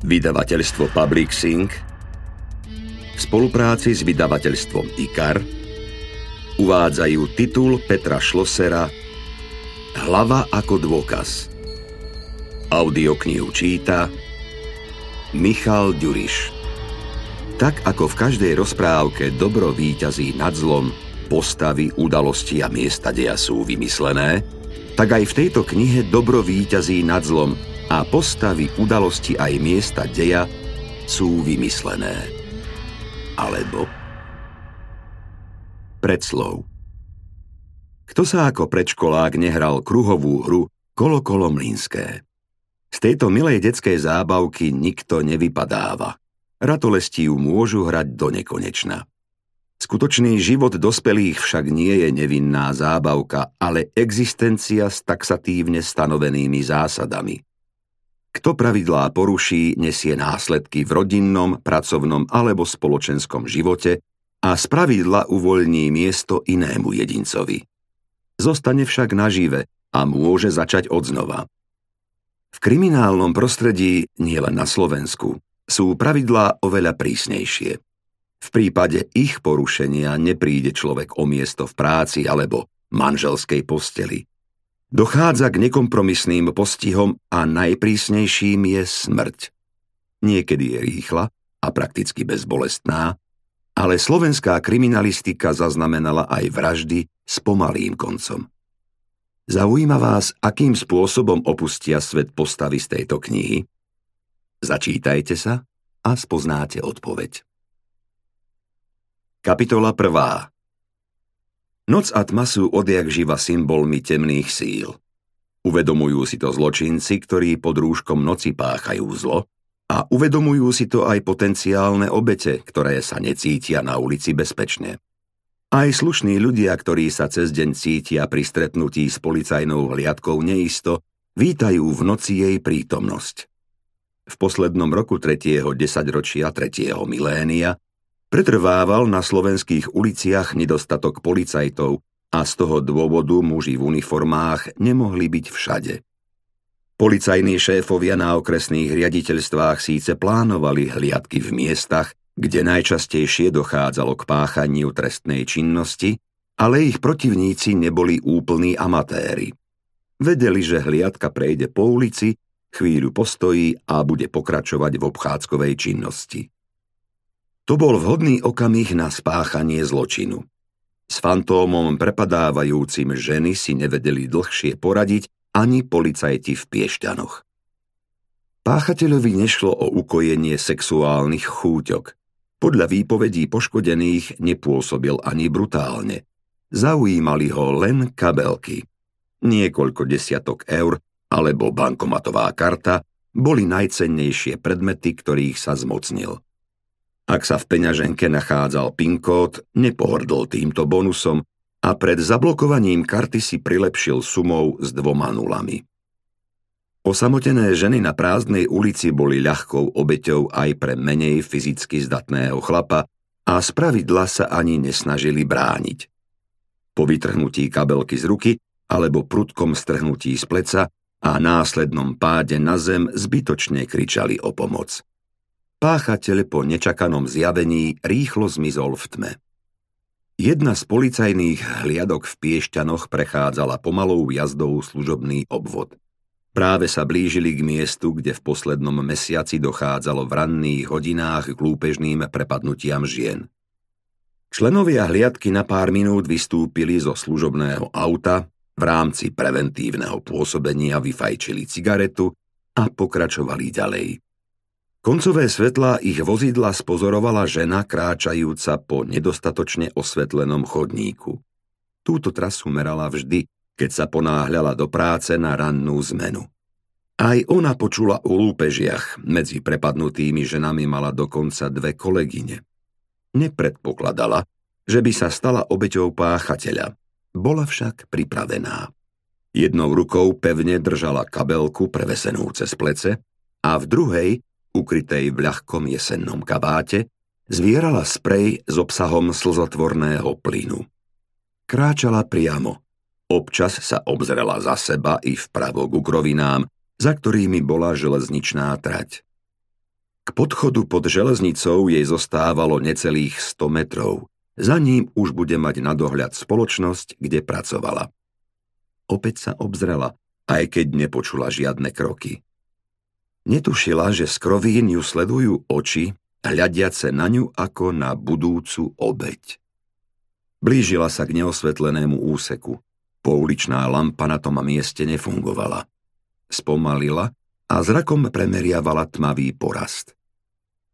Vydavateľstvo Public Sync v spolupráci s vydavateľstvom IKAR uvádzajú titul Petra Šlosera Hlava ako dôkaz. Audioknihu číta Michal Ďuriš. Tak ako v každej rozprávke dobro víťazí nad zlom, postavy, udalosti a miesta deja sú vymyslené, tak aj v tejto knihe dobro víťazí nad zlom a postavy, udalosti aj miesta deja sú vymyslené. Alebo predslov. Kto sa ako predškolák nehral kruhovú hru Kolo kolo mlínské? Z tejto milej detskej zábavky nikto nevypadáva. Ratolesti ju môžu hrať do nekonečna. Skutočný život dospelých však nie je nevinná zábavka, ale existencia s taxatívne stanovenými zásadami. Kto pravidlá poruší, nesie následky v rodinnom, pracovnom alebo spoločenskom živote a z pravidla uvoľní miesto inému jedincovi. Zostane však nažive a môže začať odznova. V kriminálnom prostredí, nielen na Slovensku, sú pravidlá oveľa prísnejšie. V prípade ich porušenia nepríde človek o miesto v práci alebo manželskej posteli. Dochádza k nekompromisným postihom a najprísnejším je smrť. Niekedy je rýchla a prakticky bezbolestná, ale slovenská kriminalistika zaznamenala aj vraždy s pomalým koncom. Zaujíma vás, akým spôsobom opustia svet postavy z tejto knihy? Začítajte sa a spoznáte odpoveď. Kapitola 1. Noc a tma sú odjak živa symbolmi temných síl. Uvedomujú si to zločinci, ktorí pod rúškom noci páchajú zlo a uvedomujú si to aj potenciálne obete, ktoré sa necítia na ulici bezpečne. Aj slušní ľudia, ktorí sa cez deň cítia pri stretnutí s policajnou hliadkou neisto, vítajú v noci jej prítomnosť. V poslednom roku 3. desaťročia 3. milénia Pretrvával na slovenských uliciach nedostatok policajtov a z toho dôvodu muži v uniformách nemohli byť všade. Policajní šéfovia na okresných riaditeľstvách síce plánovali hliadky v miestach, kde najčastejšie dochádzalo k páchaniu trestnej činnosti, ale ich protivníci neboli úplní amatéri. Vedeli, že hliadka prejde po ulici, chvíľu postojí a bude pokračovať v obchádzkovej činnosti. To bol vhodný okamih na spáchanie zločinu. S fantómom prepadávajúcim ženy si nevedeli dlhšie poradiť ani policajti v Piešťanoch. Páchateľovi nešlo o ukojenie sexuálnych chúťok. Podľa výpovedí poškodených nepôsobil ani brutálne. Zaujímali ho len kabelky. Niekoľko desiatok eur alebo bankomatová karta boli najcennejšie predmety, ktorých sa zmocnil. Ak sa v peňaženke nachádzal PIN kód, nepohrdol týmto bonusom a pred zablokovaním karty si prilepšil sumou s dvoma nulami. Osamotené ženy na prázdnej ulici boli ľahkou obeťou aj pre menej fyzicky zdatného chlapa a z pravidla sa ani nesnažili brániť. Po vytrhnutí kabelky z ruky alebo prudkom strhnutí z pleca a následnom páde na zem zbytočne kričali o pomoc. Páchateľ po nečakanom zjavení rýchlo zmizol v tme. Jedna z policajných hliadok v Piešťanoch prechádzala pomalou jazdou služobný obvod. Práve sa blížili k miestu, kde v poslednom mesiaci dochádzalo v ranných hodinách k lúpežným prepadnutiam žien. Členovia hliadky na pár minút vystúpili zo služobného auta, v rámci preventívneho pôsobenia vyfajčili cigaretu a pokračovali ďalej. Koncové svetlá ich vozidla spozorovala žena kráčajúca po nedostatočne osvetlenom chodníku. Túto trasu merala vždy, keď sa ponáhľala do práce na rannú zmenu. Aj ona počula o lúpežiach, medzi prepadnutými ženami mala dokonca dve kolegyne. Nepredpokladala, že by sa stala obeťou páchateľa. Bola však pripravená. Jednou rukou pevne držala kabelku prevesenú cez plece a v druhej ukrytej v ľahkom jesennom kabáte, zvierala sprej s obsahom slzotvorného plynu. Kráčala priamo. Občas sa obzrela za seba i vpravo k ukrovinám, za ktorými bola železničná trať. K podchodu pod železnicou jej zostávalo necelých 100 metrov. Za ním už bude mať na dohľad spoločnosť, kde pracovala. Opäť sa obzrela, aj keď nepočula žiadne kroky. Netušila, že z krovín ju sledujú oči, hľadiace na ňu ako na budúcu obeď. Blížila sa k neosvetlenému úseku. Pouličná lampa na tom mieste nefungovala. Spomalila a zrakom premeriavala tmavý porast.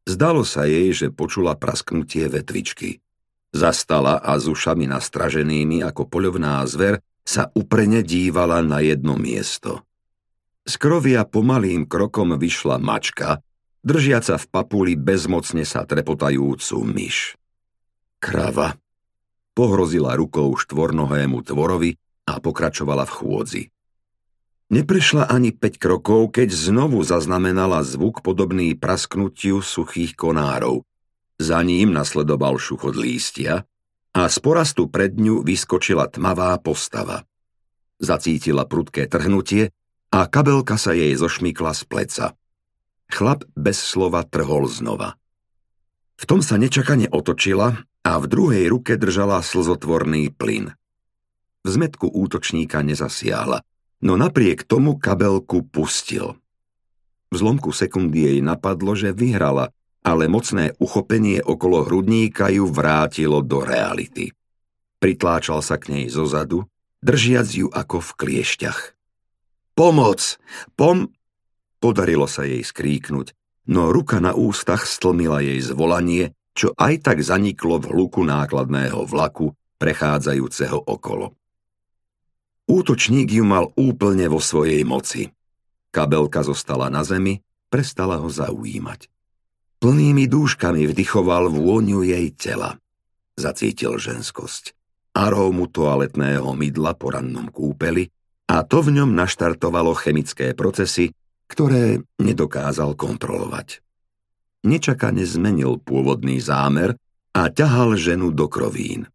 Zdalo sa jej, že počula prasknutie vetvičky. Zastala a s ušami nastraženými ako poľovná zver sa uprene dívala na jedno miesto. Z krovia pomalým krokom vyšla mačka, držiaca v papuli bezmocne sa trepotajúcu myš. Krava. Pohrozila rukou štvornohému tvorovi a pokračovala v chôdzi. Neprešla ani 5 krokov, keď znovu zaznamenala zvuk podobný prasknutiu suchých konárov. Za ním nasledoval šuchod lístia a z porastu pred ňu vyskočila tmavá postava. Zacítila prudké trhnutie a kabelka sa jej zošmykla z pleca. Chlap bez slova trhol znova. V tom sa nečakane otočila a v druhej ruke držala slzotvorný plyn. V zmetku útočníka nezasiahla – no napriek tomu kabelku pustil. V zlomku sekundy jej napadlo, že vyhrala, ale mocné uchopenie okolo hrudníka ju vrátilo do reality. Pritláčal sa k nej zozadu, držiac ju ako v kliešťach. Pomoc! Pom... Podarilo sa jej skríknuť, no ruka na ústach stlmila jej zvolanie, čo aj tak zaniklo v hluku nákladného vlaku, prechádzajúceho okolo. Útočník ju mal úplne vo svojej moci. Kabelka zostala na zemi, prestala ho zaujímať. Plnými dúškami vdychoval vôňu jej tela. Zacítil ženskosť. Arómu toaletného mydla po rannom kúpeli a to v ňom naštartovalo chemické procesy, ktoré nedokázal kontrolovať. Nečakane zmenil pôvodný zámer a ťahal ženu do krovín.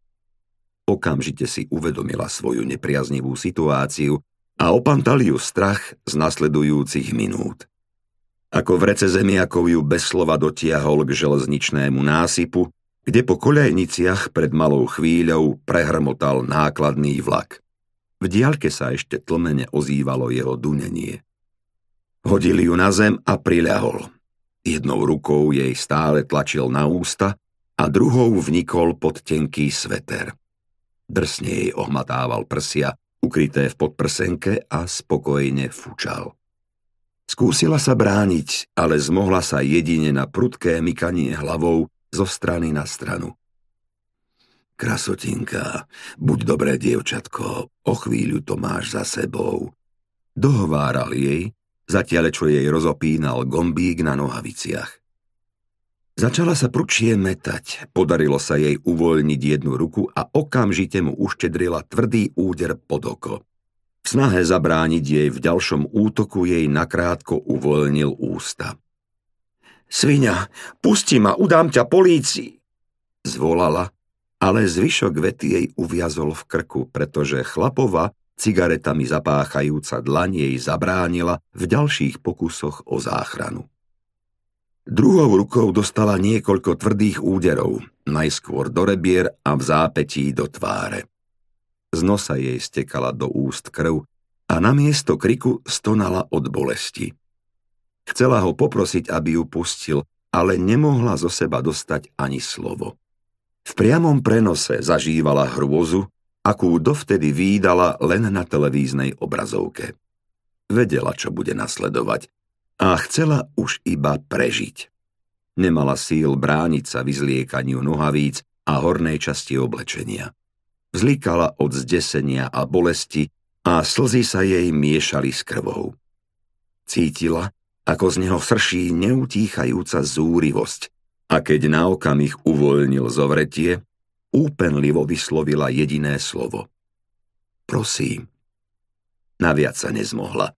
Okamžite si uvedomila svoju nepriaznivú situáciu a opantal ju strach z nasledujúcich minút. Ako v rece zemiakov ju bez slova dotiahol k železničnému násypu, kde po koľajniciach pred malou chvíľou prehrmotal nákladný vlak. V diaľke sa ešte tlmene ozývalo jeho dunenie. Hodili ju na zem a priľahol. Jednou rukou jej stále tlačil na ústa a druhou vnikol pod tenký sveter. Drsne jej ohmatával prsia, ukryté v podprsenke a spokojne fučal. Skúsila sa brániť, ale zmohla sa jedine na prudké mykanie hlavou zo strany na stranu. Krasotinka, buď dobré dievčatko, o chvíľu to máš za sebou. Dohováral jej, zatiaľ čo jej rozopínal gombík na nohaviciach. Začala sa prúčie metať, podarilo sa jej uvoľniť jednu ruku a okamžite mu uštedrila tvrdý úder pod oko. V snahe zabrániť jej v ďalšom útoku jej nakrátko uvoľnil ústa. Svinia, pusti ma, udám ťa polícii! Zvolala, ale zvyšok vety jej uviazol v krku, pretože chlapova, cigaretami zapáchajúca dlaň jej zabránila v ďalších pokusoch o záchranu. Druhou rukou dostala niekoľko tvrdých úderov, najskôr do rebier a v zápetí do tváre. Z nosa jej stekala do úst krv a namiesto kriku stonala od bolesti. Chcela ho poprosiť, aby ju pustil, ale nemohla zo seba dostať ani slovo. V priamom prenose zažívala hrôzu, akú dovtedy výdala len na televíznej obrazovke. Vedela, čo bude nasledovať a chcela už iba prežiť. Nemala síl brániť sa vyzliekaniu nohavíc a hornej časti oblečenia. Vzlikala od zdesenia a bolesti a slzy sa jej miešali s krvou. Cítila, ako z neho srší neutíchajúca zúrivosť a keď na okamih uvoľnil zovretie, úpenlivo vyslovila jediné slovo. Prosím. Naviac sa nezmohla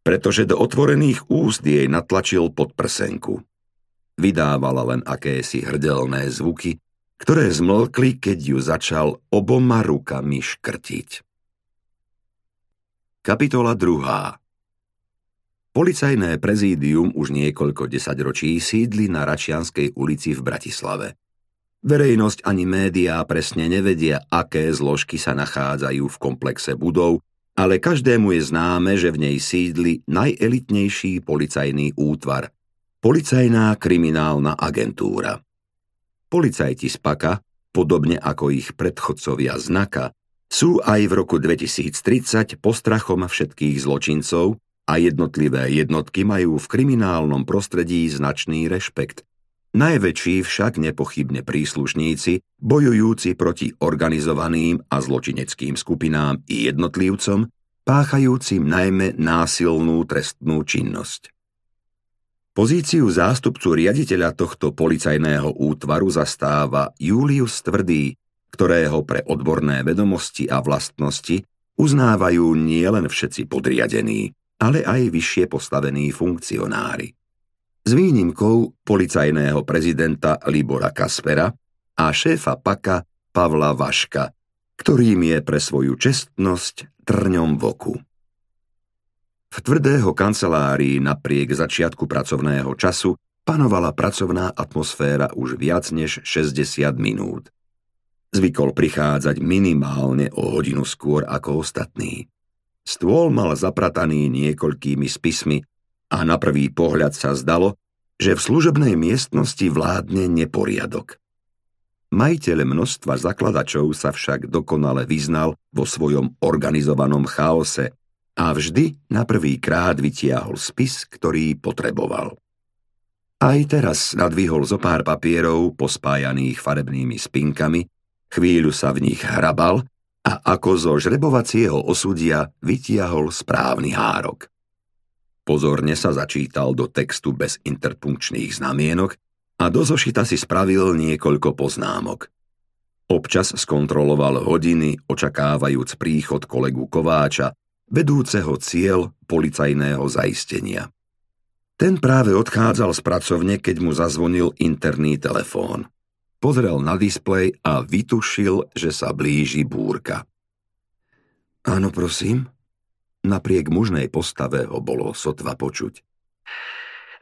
pretože do otvorených úst jej natlačil pod prsenku. Vydávala len akési hrdelné zvuky, ktoré zmlkli, keď ju začal oboma rukami škrtiť. Kapitola 2. Policajné prezídium už niekoľko desaťročí sídli na Račianskej ulici v Bratislave. Verejnosť ani médiá presne nevedia, aké zložky sa nachádzajú v komplexe budov, ale každému je známe, že v nej sídli najelitnejší policajný útvar – Policajná kriminálna agentúra. Policajti z PAKA, podobne ako ich predchodcovia znaka, sú aj v roku 2030 postrachom všetkých zločincov a jednotlivé jednotky majú v kriminálnom prostredí značný rešpekt. Najväčší však nepochybne príslušníci, bojujúci proti organizovaným a zločineckým skupinám i jednotlivcom, páchajúcim najmä násilnú trestnú činnosť. Pozíciu zástupcu riaditeľa tohto policajného útvaru zastáva Julius Tvrdý, ktorého pre odborné vedomosti a vlastnosti uznávajú nielen všetci podriadení, ale aj vyššie postavení funkcionári. S výnimkou policajného prezidenta Libora Kaspera a šéfa PAKA Pavla Vaška, ktorým je pre svoju čestnosť trňom v oku. V tvrdého kancelárii napriek začiatku pracovného času panovala pracovná atmosféra už viac než 60 minút. Zvykol prichádzať minimálne o hodinu skôr ako ostatní. Stôl mal zaprataný niekoľkými spismi a na prvý pohľad sa zdalo, že v služobnej miestnosti vládne neporiadok. Majiteľ množstva zakladačov sa však dokonale vyznal vo svojom organizovanom chaose a vždy na prvý krát vytiahol spis, ktorý potreboval. Aj teraz nadvihol zo pár papierov pospájaných farebnými spinkami, chvíľu sa v nich hrabal a ako zo žrebovacieho osudia vytiahol správny hárok. Pozorne sa začítal do textu bez interpunkčných znamienok a do zošita si spravil niekoľko poznámok. Občas skontroloval hodiny, očakávajúc príchod kolegu Kováča, vedúceho cieľ policajného zaistenia. Ten práve odchádzal z pracovne, keď mu zazvonil interný telefón pozrel na displej a vytušil, že sa blíži búrka. Áno, prosím? Napriek mužnej postave ho bolo sotva počuť.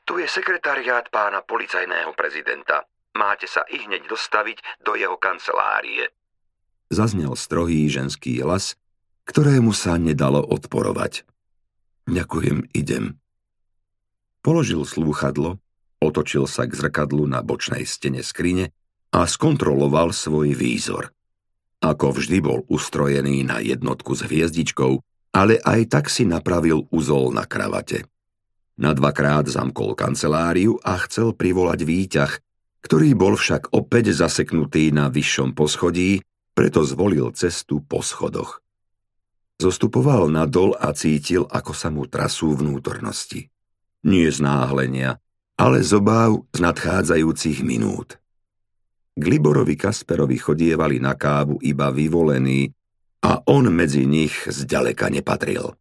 Tu je sekretariát pána policajného prezidenta. Máte sa i hneď dostaviť do jeho kancelárie. Zaznel strohý ženský hlas, ktorému sa nedalo odporovať. Ďakujem, idem. Položil slúchadlo, otočil sa k zrkadlu na bočnej stene skrine a skontroloval svoj výzor. Ako vždy bol ustrojený na jednotku s hviezdičkou, ale aj tak si napravil uzol na kravate. Na dvakrát zamkol kanceláriu a chcel privolať výťah, ktorý bol však opäť zaseknutý na vyššom poschodí, preto zvolil cestu po schodoch. Zostupoval nadol a cítil, ako sa mu trasú vnútornosti. Nie z náhlenia, ale z obáv z nadchádzajúcich minút. K Liborovi Kasperovi chodievali na kávu iba vyvolení a on medzi nich zďaleka nepatril.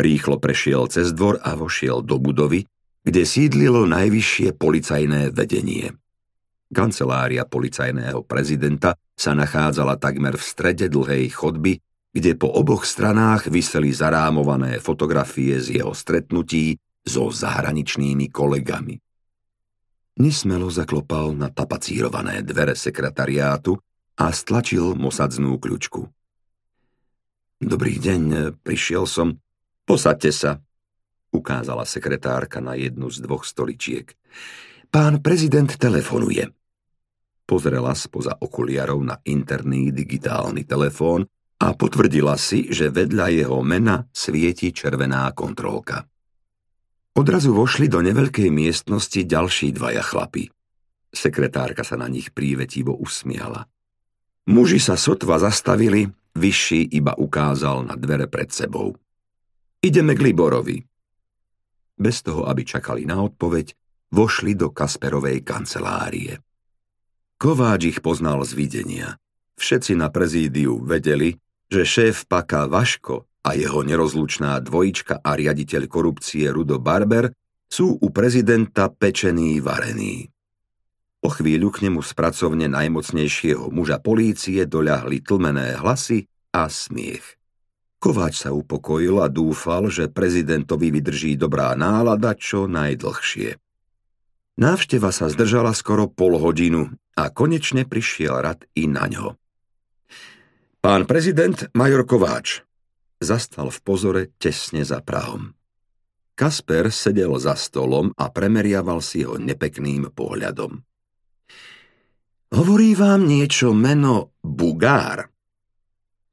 Rýchlo prešiel cez dvor a vošiel do budovy, kde sídlilo najvyššie policajné vedenie. Kancelária policajného prezidenta sa nachádzala takmer v strede dlhej chodby, kde po oboch stranách vyseli zarámované fotografie z jeho stretnutí so zahraničnými kolegami. Nesmelo zaklopal na tapacírované dvere sekretariátu a stlačil mosadznú kľučku. Dobrý deň, prišiel som. Posaďte sa, ukázala sekretárka na jednu z dvoch stoličiek. Pán prezident telefonuje. Pozrela spoza okuliarov na interný digitálny telefón a potvrdila si, že vedľa jeho mena svieti červená kontrolka. Odrazu vošli do neveľkej miestnosti ďalší dvaja chlapi. Sekretárka sa na nich prívetivo usmiala. Muži sa sotva zastavili, vyšší iba ukázal na dvere pred sebou. Ideme k Liborovi. Bez toho, aby čakali na odpoveď, vošli do Kasperovej kancelárie. Kováč ich poznal z videnia. Všetci na prezídiu vedeli, že šéf paka Vaško a jeho nerozlučná dvojička a riaditeľ korupcie Rudo Barber sú u prezidenta pečení varení. O chvíľu k nemu z pracovne najmocnejšieho muža polície doľahli tlmené hlasy a smiech. Kováč sa upokojil a dúfal, že prezidentovi vydrží dobrá nálada čo najdlhšie. Návšteva sa zdržala skoro pol hodinu a konečne prišiel rad i na ňo. Pán prezident Major Kováč zastal v pozore tesne za Prahom. Kasper sedel za stolom a premeriaval si ho nepekným pohľadom. Hovorí vám niečo meno Bugár?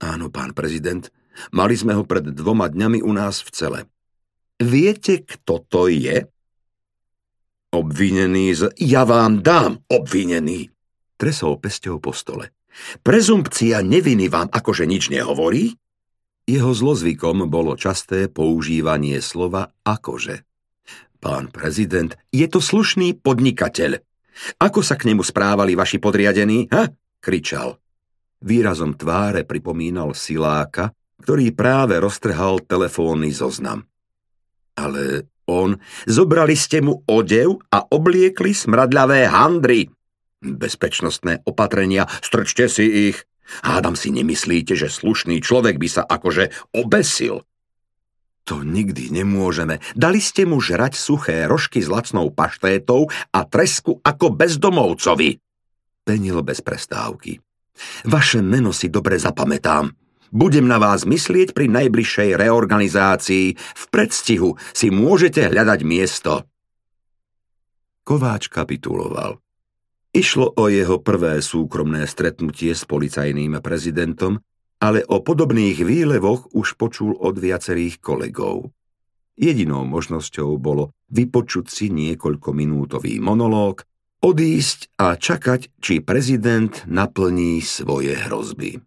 Áno, pán prezident, Mali sme ho pred dvoma dňami u nás v cele. Viete, kto to je? Obvinený z... Ja vám dám, obvinený! Tresol pesťou po stole. Prezumpcia neviny vám akože nič nehovorí? Jeho zlozvykom bolo časté používanie slova akože. Pán prezident, je to slušný podnikateľ. Ako sa k nemu správali vaši podriadení, ha? kričal. Výrazom tváre pripomínal siláka, ktorý práve roztrhal telefónny zoznam. Ale on, zobrali ste mu odev a obliekli smradľavé handry. Bezpečnostné opatrenia, strčte si ich. Hádam si nemyslíte, že slušný človek by sa akože obesil. To nikdy nemôžeme. Dali ste mu žrať suché rožky s lacnou paštétou a tresku ako bezdomovcovi. Penil bez prestávky. Vaše meno si dobre zapamätám. Budem na vás myslieť pri najbližšej reorganizácii. V predstihu si môžete hľadať miesto. Kováč kapituloval. Išlo o jeho prvé súkromné stretnutie s policajným prezidentom, ale o podobných výlevoch už počul od viacerých kolegov. Jedinou možnosťou bolo vypočuť si niekoľkominútový monológ, odísť a čakať, či prezident naplní svoje hrozby.